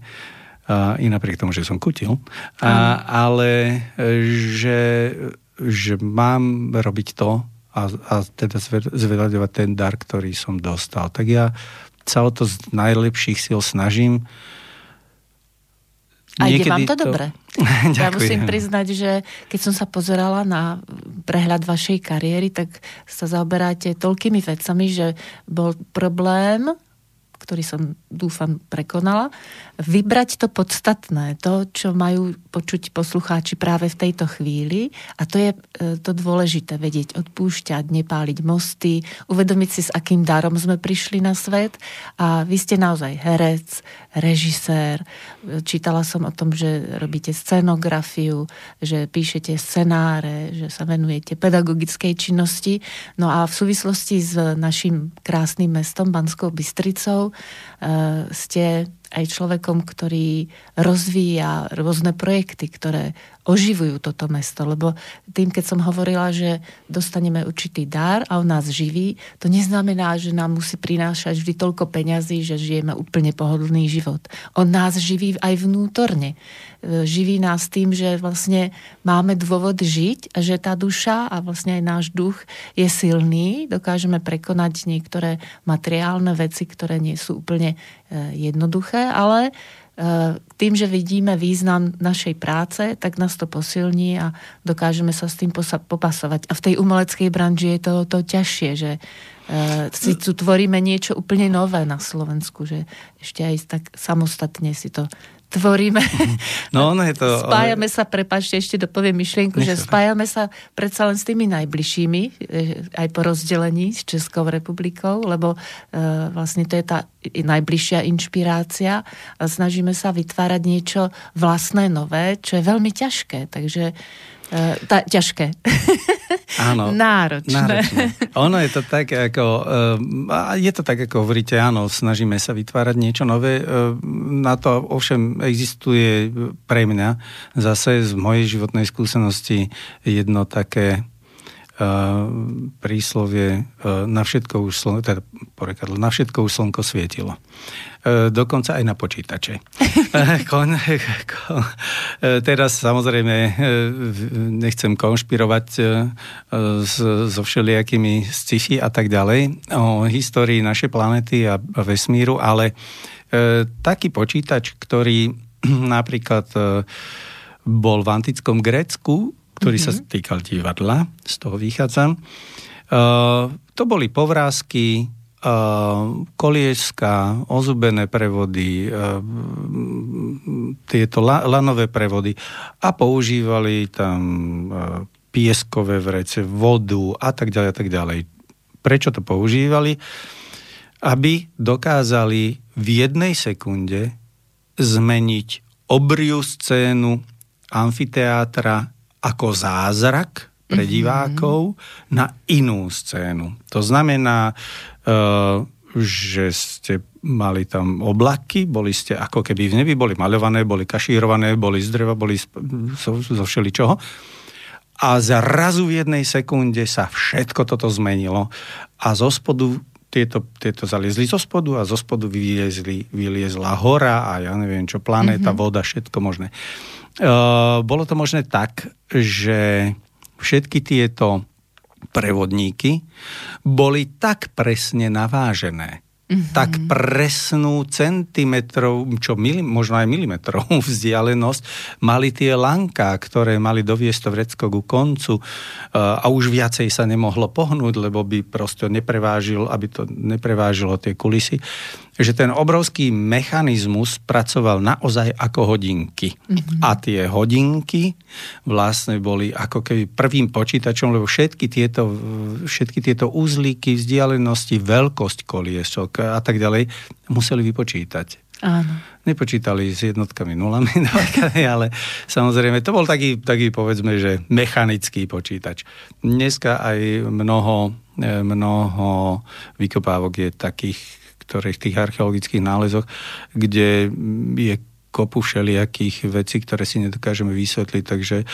i napriek tomu, že som kutil, a, ale e, že, že mám robiť to a, a teda zveľaďovať ten dar, ktorý som dostal. Tak ja sa o to z najlepších síl snažím a ide vám to, to... dobre. ja musím priznať, že keď som sa pozerala na prehľad vašej kariéry, tak sa zaoberáte toľkými vecami, že bol problém ktorý som dúfam prekonala, vybrať to podstatné, to, čo majú počuť poslucháči práve v tejto chvíli. A to je e, to dôležité, vedieť odpúšťať, nepáliť mosty, uvedomiť si, s akým darom sme prišli na svet. A vy ste naozaj herec, režisér, čítala som o tom, že robíte scenografiu, že píšete scenáre, že sa venujete pedagogickej činnosti, no a v súvislosti s našim krásnym mestom Banskou Bystricou Eh, ste aj človekom, ktorý rozvíja rôzne projekty, ktoré oživujú toto mesto. Lebo tým, keď som hovorila, že dostaneme určitý dar a on nás živí, to neznamená, že nám musí prinášať vždy toľko peňazí, že žijeme úplne pohodlný život. On nás živí aj vnútorne. E, živí nás tým, že vlastne máme dôvod žiť a že tá duša a vlastne aj náš duch je silný. Dokážeme prekonať niektoré materiálne veci, ktoré nie sú úplne e, jednoduché jednoduché, ale tým, že vidíme význam našej práce, tak nás to posilní a dokážeme sa s tým popasovať. A v tej umeleckej branži je to, to ťažšie, že uh, si tu tvoríme niečo úplne nové na Slovensku, že ešte aj tak samostatne si to tvoríme. No, ono je to... Spájame sa, prepáčte, ešte dopoviem myšlienku, že spájame sa predsa len s tými najbližšími, eh, aj po rozdelení s Českou republikou, lebo uh, vlastne to je tá najbližšia inšpirácia a snažíme sa vytvárať niečo vlastné, nové, čo je veľmi ťažké. Takže tá, ťažké. Áno. náročné. náročné. Ono je to tak, ako, uh, je to tak, ako hovoríte, áno, snažíme sa vytvárať niečo nové. Uh, na to ovšem existuje pre mňa zase z mojej životnej skúsenosti jedno také príslovie na všetko už slnko, teda porekadlo, na všetko už slnko svietilo. Dokonca aj na počítače. kon, kon, teraz samozrejme nechcem konšpirovať so všelijakými sci a tak ďalej o histórii našej planety a vesmíru, ale taký počítač, ktorý napríklad bol v antickom Grécku, ktorý mm-hmm. sa mhm. týkal divadla, z toho vychádzam. Uh, to boli povrázky, uh, kolieska, ozubené prevody, uh, tieto la, lanové prevody a používali tam uh, pieskové vrece, vodu a tak ďalej a tak ďalej. Prečo to používali? Aby dokázali v jednej sekunde zmeniť obriu scénu amfiteátra ako zázrak pre mhm. divákov mm-hmm. na inú scénu. To znamená, uh, že ste mali tam oblaky, boli ste ako keby v nebi, boli maľované, boli kašírované, boli z dreva, boli zo, zo všeličoho. A zrazu v jednej sekunde sa všetko toto zmenilo a zo spodu tieto, tieto zaliezli zo spodu a zo spodu vyliezli, vyliezla hora a ja neviem čo, planéta, mm-hmm. voda, všetko možné. Uh, bolo to možné tak, že všetky tieto prevodníky boli tak presne navážené, mm-hmm. tak presnú centimetrov, čo mili, možno aj milimetrov vzdialenosť, mali tie lanká, ktoré mali doviesť to vrecko ku koncu uh, a už viacej sa nemohlo pohnúť, lebo by proste neprevážil, aby to neprevážilo tie kulisy že ten obrovský mechanizmus pracoval naozaj ako hodinky. Mm-hmm. A tie hodinky vlastne boli ako keby prvým počítačom, lebo všetky tieto, všetky tieto úzlíky, vzdialenosti, veľkosť koliesok a tak ďalej museli vypočítať. Áno. Nepočítali s jednotkami nulami, ale samozrejme to bol taký, taký povedzme, že mechanický počítač. Dneska aj mnoho, mnoho vykopávok je takých niektorých tých archeologických nálezoch, kde je kopu všelijakých vecí, ktoré si nedokážeme vysvetliť, takže,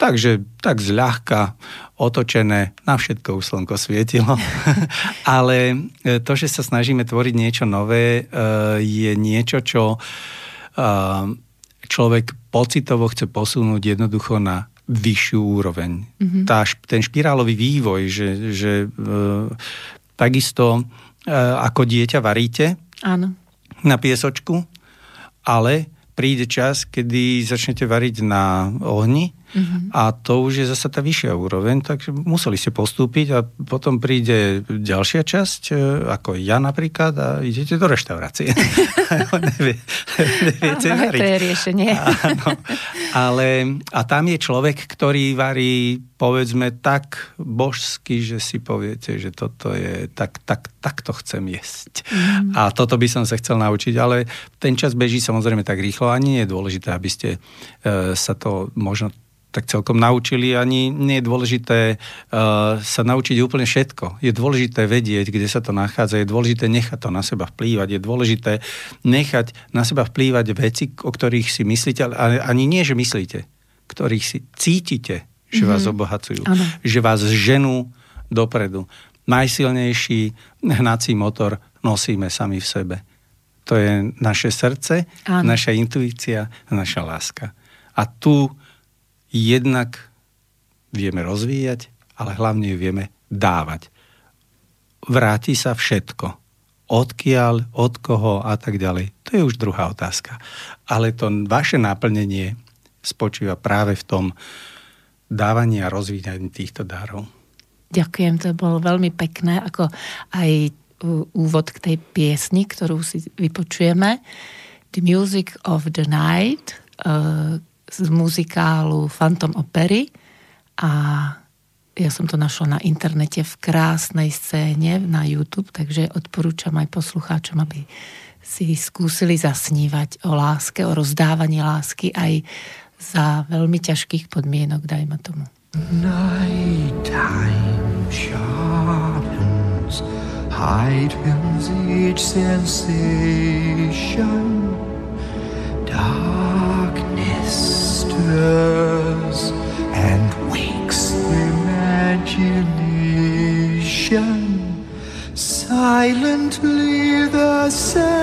takže tak zľahka otočené, na všetko už slnko svietilo. Ale e, to, že sa snažíme tvoriť niečo nové, e, je niečo, čo e, človek pocitovo chce posunúť jednoducho na vyššiu úroveň. Mm-hmm. Tá, ten špirálový vývoj, že, že takisto ako dieťa varíte Áno. na piesočku, ale príde čas, kedy začnete variť na ohni Uh-huh. A to už je zase tá vyššia úroveň, takže museli ste postúpiť a potom príde ďalšia časť, e, ako ja napríklad, a idete do reštaurácie. Nevie, neviete Áno, variť. To je riešenie. Áno, ale a tam je človek, ktorý varí povedzme tak božsky, že si poviete, že toto je, tak, tak, tak to chcem jesť. Mm. A toto by som sa chcel naučiť, ale ten čas beží samozrejme tak rýchlo, ani nie je dôležité, aby ste e, sa to možno tak celkom naučili. Ani nie je dôležité uh, sa naučiť úplne všetko. Je dôležité vedieť, kde sa to nachádza. Je dôležité nechať to na seba vplývať. Je dôležité nechať na seba vplývať veci, o ktorých si myslíte, ale ani nie, že myslíte, ktorých si cítite, že mm-hmm. vás mhm. obohacujú. Ano. Že vás ženú dopredu. Najsilnejší hnací motor nosíme sami v sebe. To je naše srdce, ano. naša intuícia, naša láska. A tu jednak vieme rozvíjať, ale hlavne ju vieme dávať. Vráti sa všetko. odkiaľ, od koho a tak ďalej. To je už druhá otázka. Ale to vaše naplnenie spočíva práve v tom dávaní a rozvíjaní týchto darov. Ďakujem, to bolo veľmi pekné, ako aj úvod k tej piesni, ktorú si vypočujeme. The Music of the Night uh, z muzikálu Phantom Opery a ja som to našla na internete v krásnej scéne na YouTube, takže odporúčam aj poslucháčom, aby si skúsili zasnívať o láske, o rozdávaní lásky aj za veľmi ťažkých podmienok, dajme tomu. Sharpens, heightens each sensation. gently the same.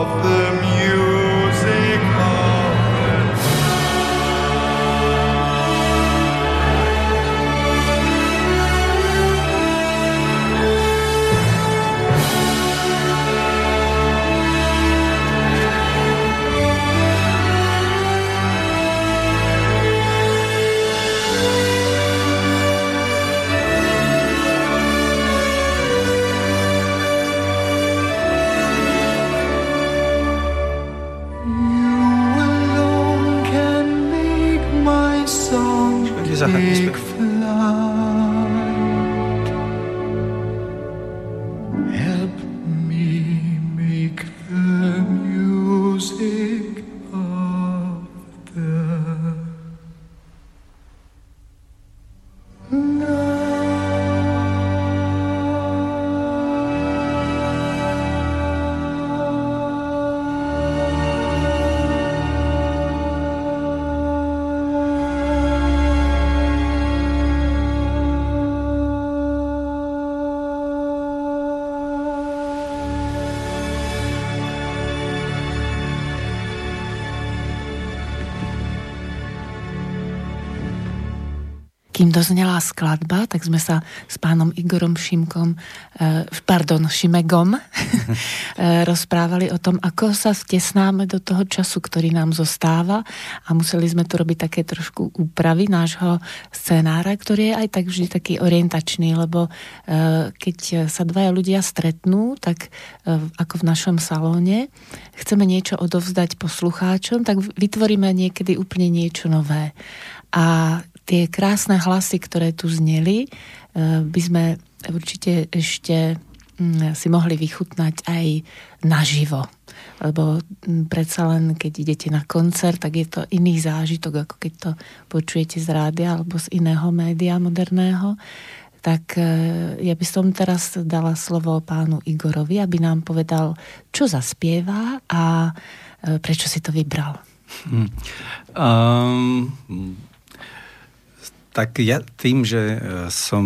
Of the kým doznela skladba, tak sme sa s pánom Igorom Šimkom, eh, pardon, Šimegom, eh, rozprávali o tom, ako sa vtesnáme do toho času, ktorý nám zostáva a museli sme tu robiť také trošku úpravy nášho scenára, ktorý je aj tak vždy taký orientačný, lebo eh, keď sa dvaja ľudia stretnú, tak ako v našom salóne, chceme niečo odovzdať poslucháčom, tak vytvoríme niekedy úplne niečo nové. A tie krásne hlasy, ktoré tu zneli, e, by sme určite ešte mm, si mohli vychutnať aj naživo. Lebo mm, predsa len, keď idete na koncert, tak je to iný zážitok, ako keď to počujete z rádia alebo z iného média moderného. Tak e, ja by som teraz dala slovo pánu Igorovi, aby nám povedal, čo zaspieva a e, prečo si to vybral. Hmm. Um, tak ja tým, že e, som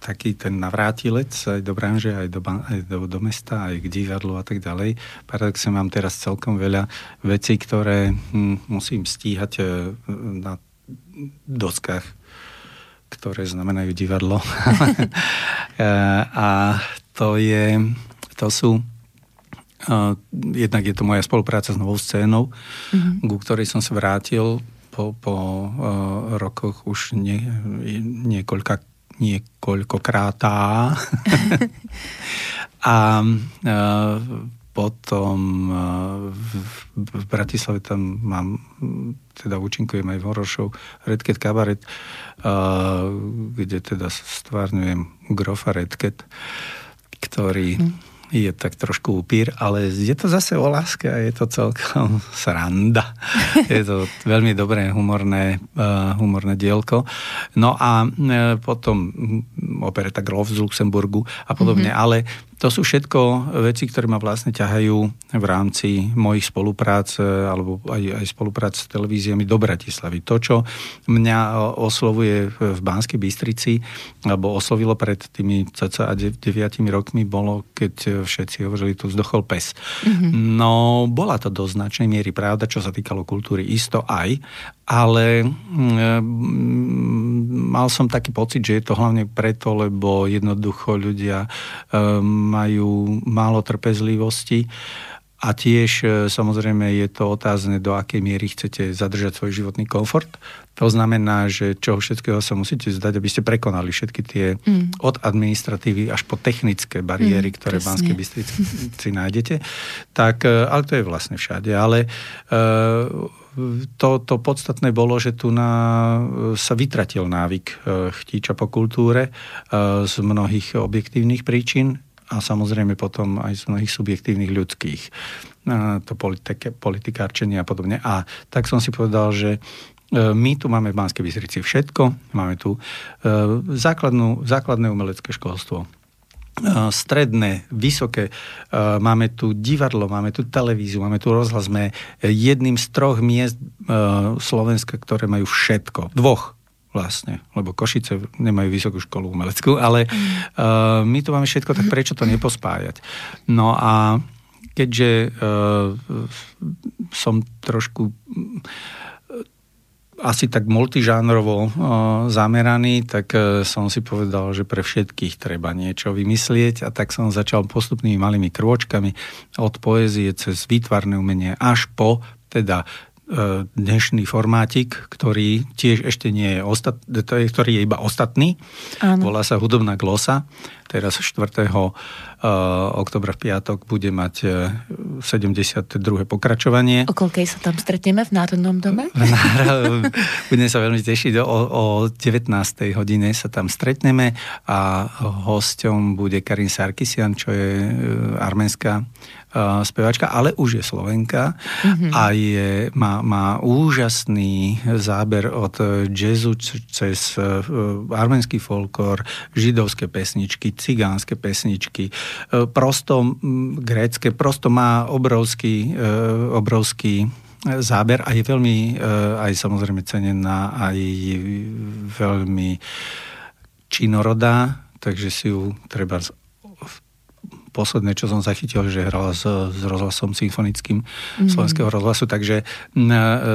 taký ten navrátilec aj do branže, aj do, aj do, do mesta, aj k divadlu a tak ďalej. Paradoxne mám teraz celkom veľa vecí, ktoré hm, musím stíhať e, na doskách, ktoré znamenajú divadlo. E, a to je, to sú jednak je to moja spolupráca s novou scénou, mm-hmm. ku ktorej som sa vrátil po, po uh, rokoch už nie, niekoľka, niekoľkokrátá. a uh, potom uh, v, v Bratislave tam mám, teda účinkujem aj v Horošov Redket Kabaret, kde teda stvárňujem Grofa Redket, ktorý mm je tak trošku upír, ale je to zase o láske a je to celkom sranda. Je to veľmi dobré humorné, uh, humorné dielko. No a uh, potom opereta Grof z Luxemburgu a podobne, mm-hmm. ale to sú všetko veci, ktoré ma vlastne ťahajú v rámci mojich spoluprác alebo aj, aj spolupráce s televíziami do Bratislavy. To, čo mňa oslovuje v Banskej Bystrici, alebo oslovilo pred tými cca 9 rokmi, bolo, keď všetci hovorili, tu vzdochol pes. Mm-hmm. No, bola to do značnej miery pravda, čo sa týkalo kultúry, isto aj, ale mm, mal som taký pocit, že je to hlavne preto, lebo jednoducho ľudia um, majú málo trpezlivosti a tiež e, samozrejme je to otázne, do akej miery chcete zadržať svoj životný komfort. To znamená, že čoho všetkého sa musíte zdať, aby ste prekonali všetky tie mm. od administratívy až po technické bariéry, mm, ktoré v Banskej Bystrici nájdete. Tak, e, ale to je vlastne všade. Ale uh, to, to podstatné bolo, že tu na, sa vytratil návyk e, chtíča po kultúre e, z mnohých objektívnych príčin a samozrejme potom aj z mnohých subjektívnych ľudských. E, to politike, politikárčenie a podobne. A tak som si povedal, že my tu máme v Banskej Bystrici všetko. Máme tu základnú, základné umelecké školstvo, stredné, vysoké. Máme tu divadlo, máme tu televíziu, máme tu rozhlas. Sme jedným z troch miest Slovenska, ktoré majú všetko. Dvoch vlastne, lebo Košice nemajú vysokú školu umeleckú, ale my tu máme všetko, tak prečo to nepospájať? No a keďže som trošku asi tak multižánrovo zameraný, tak e, som si povedal, že pre všetkých treba niečo vymyslieť a tak som začal postupnými malými krôčkami od poézie cez výtvarné umenie až po teda e, dnešný formátik, ktorý tiež ešte nie je, ostat, ktorý je iba ostatný. Áno. Volá sa hudobná glosa. Teraz 4. oktobra v piatok bude mať 72. pokračovanie. O koľkej sa tam stretneme v Národnom dome? Budeme sa veľmi tešiť. O, o 19. hodine sa tam stretneme a hosťom bude Karin Sarkisian, čo je arménska spevačka, ale už je Slovenka mm-hmm. a je, má, má úžasný záber od jazzu cez arménsky folklór, židovské pesničky, cigánske pesničky, uh, prosto grécke, prosto má obrovský, uh, obrovský záber a je veľmi aj samozrejme cenená, aj veľmi činorodá, takže si ju treba posledné, čo som zachytil, že hrala s, s rozhlasom symfonickým mm-hmm. slovenského rozhlasu, takže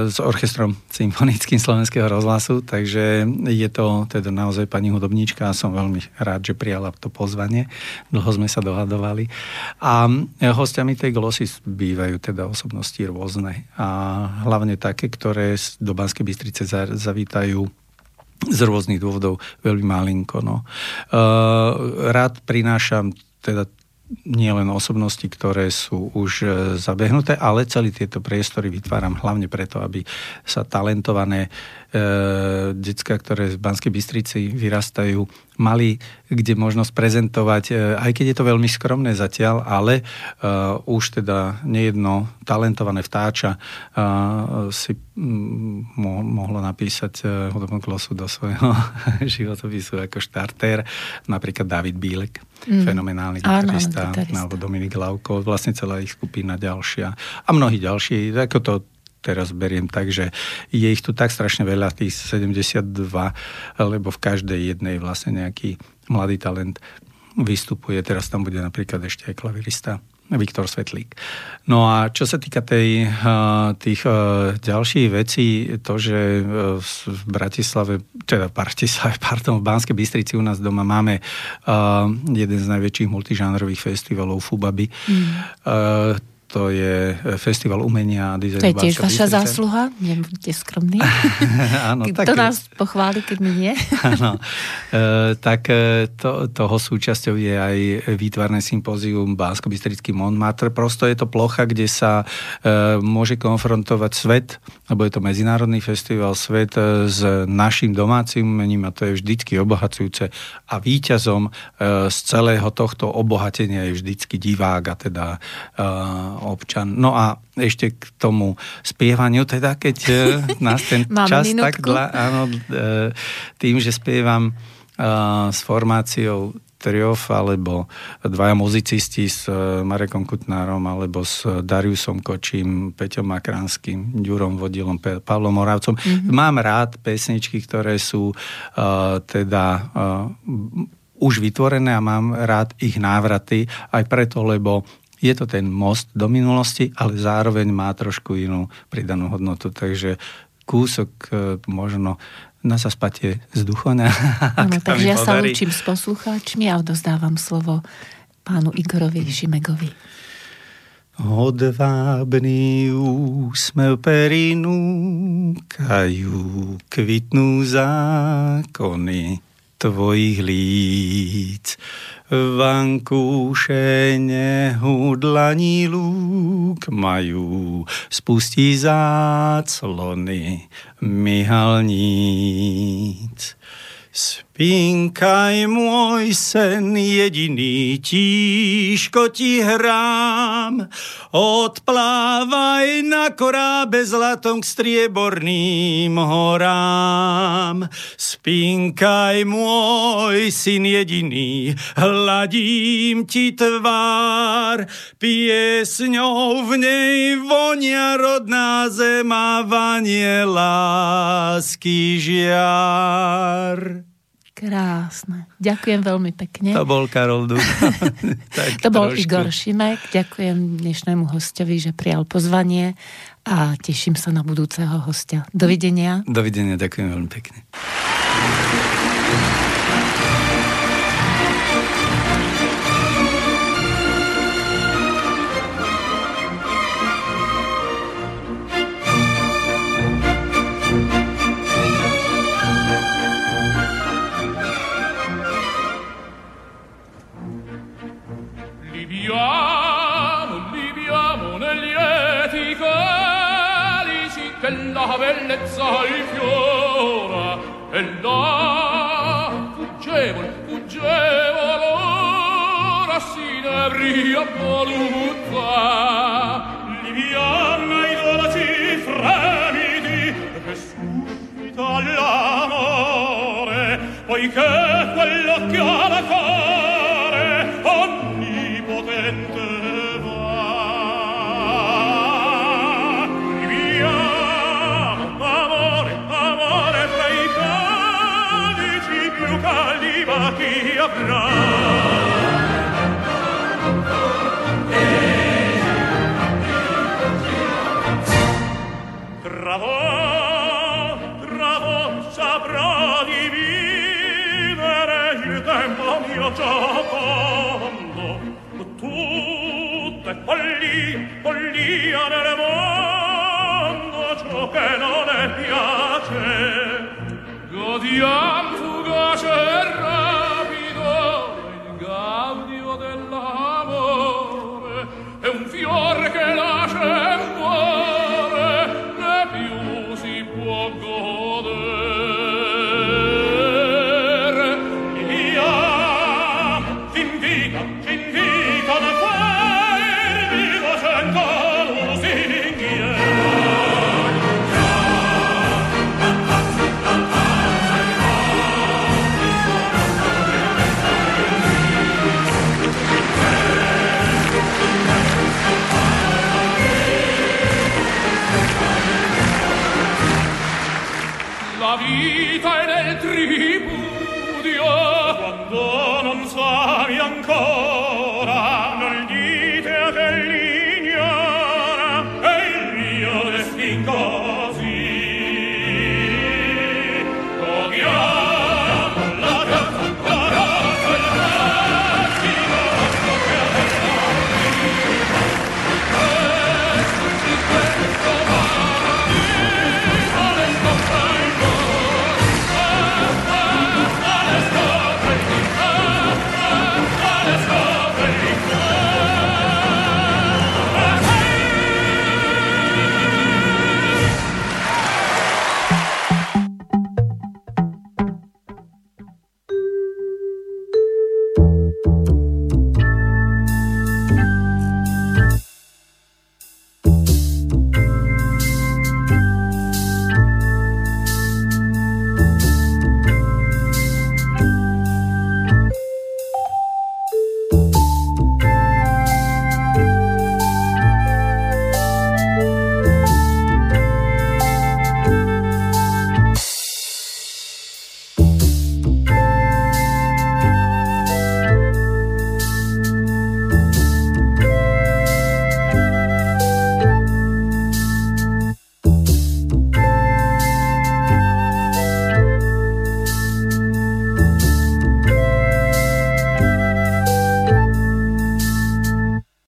s orchestrom symfonickým slovenského rozhlasu, takže je to teda naozaj pani hudobníčka a som veľmi rád, že prijala to pozvanie. Dlho sme sa dohadovali. A hostiami tej glosy bývajú teda osobnosti rôzne a hlavne také, ktoré do Banskej Bystrice zavítajú z rôznych dôvodov veľmi malinko. No. Uh, rád prinášam teda nie len osobnosti, ktoré sú už e, zabehnuté, ale celý tieto priestory vytváram hlavne preto, aby sa talentované e, decka, ktoré v Banskej Bystrici vyrastajú, mali kde možnosť prezentovať, e, aj keď je to veľmi skromné zatiaľ, ale e, už teda nejedno talentované vtáča e, si m, mo, mohlo napísať e, hudobnú klosu do svojho životopisu ako štartér, napríklad David Bílek, mm. fenomenálny gitarista, alebo Dominik Lavko, vlastne celá ich skupina ďalšia a mnohí ďalší, ako to teraz beriem tak, že je ich tu tak strašne veľa, tých 72, lebo v každej jednej vlastne nejaký mladý talent vystupuje. Teraz tam bude napríklad ešte aj klavirista Viktor Svetlík. No a čo sa týka tej, tých ďalších vecí, to, že e, v Bratislave, teda v Bratislave, pardon, v Banskej Bystrici u nás doma máme jeden z najväčších multižánrových festivalov Fubaby. Mm to je Festival umenia a dizajnu To je tiež vaša zásluha, nebuďte skromní. Áno, tak... To nás pochváli, keď mi nie. Áno, e, tak e, to, toho súčasťou je aj výtvarné sympózium bánsko bystrický Montmartre. Prosto je to plocha, kde sa e, môže konfrontovať svet, lebo je to medzinárodný festival, svet e, s našim domácim umením a to je vždycky obohacujúce. A víťazom e, z celého tohto obohatenia je vždycky divák a teda e, občan. No a ešte k tomu spievaniu, teda keď e, nás ten čas minútku. tak dla, áno, e, tým, že spievam e, s formáciou triof, alebo dvaja muzicisti s Marekom Kutnárom, alebo s Dariusom Kočím, Peťom Makranským, Ďurom Vodilom, Pavlom Moravcom. Mm-hmm. Mám rád pesničky, ktoré sú uh, teda uh, už vytvorené a mám rád ich návraty, aj preto, lebo je to ten most do minulosti, ale zároveň má trošku inú pridanú hodnotu. Takže kúsok e, možno na zaspatie z duchona. Takže ja sa učím s poslucháčmi a odozdávam slovo pánu Igorovi Šimegovi. Hodvábný úsmev perinu kajú kvitnú zákony tvojich líc. Vankúše nehudlaní lúk majú, spustí záclony myhalníc. Spínkaj môj sen jediný, tížko ti hrám, odplávaj na korábe zlatom k strieborným horám. Spínkaj môj syn jediný, hladím ti tvár, piesňou v nej vonia rodná zema vanie lásky žiar. Krásne. Ďakujem veľmi pekne. To bol Karol Duch. to bol trošku. Igor Šimek. Ďakujem dnešnému hostovi, že prijal pozvanie a teším sa na budúceho hostia. Dovidenia. Dovidenia, ďakujem veľmi pekne. bellezza infiora e là fuggevole fuggevol ora s'inebria volutta liviana i dolci fremiti che suscita l'amore poiché quell'occhio la cosa bravo, bravo, saprò dividere il tempo mio giocondo. Tutte follia, follia nel mondo, ciò che non è piace. Godiam fugace errore,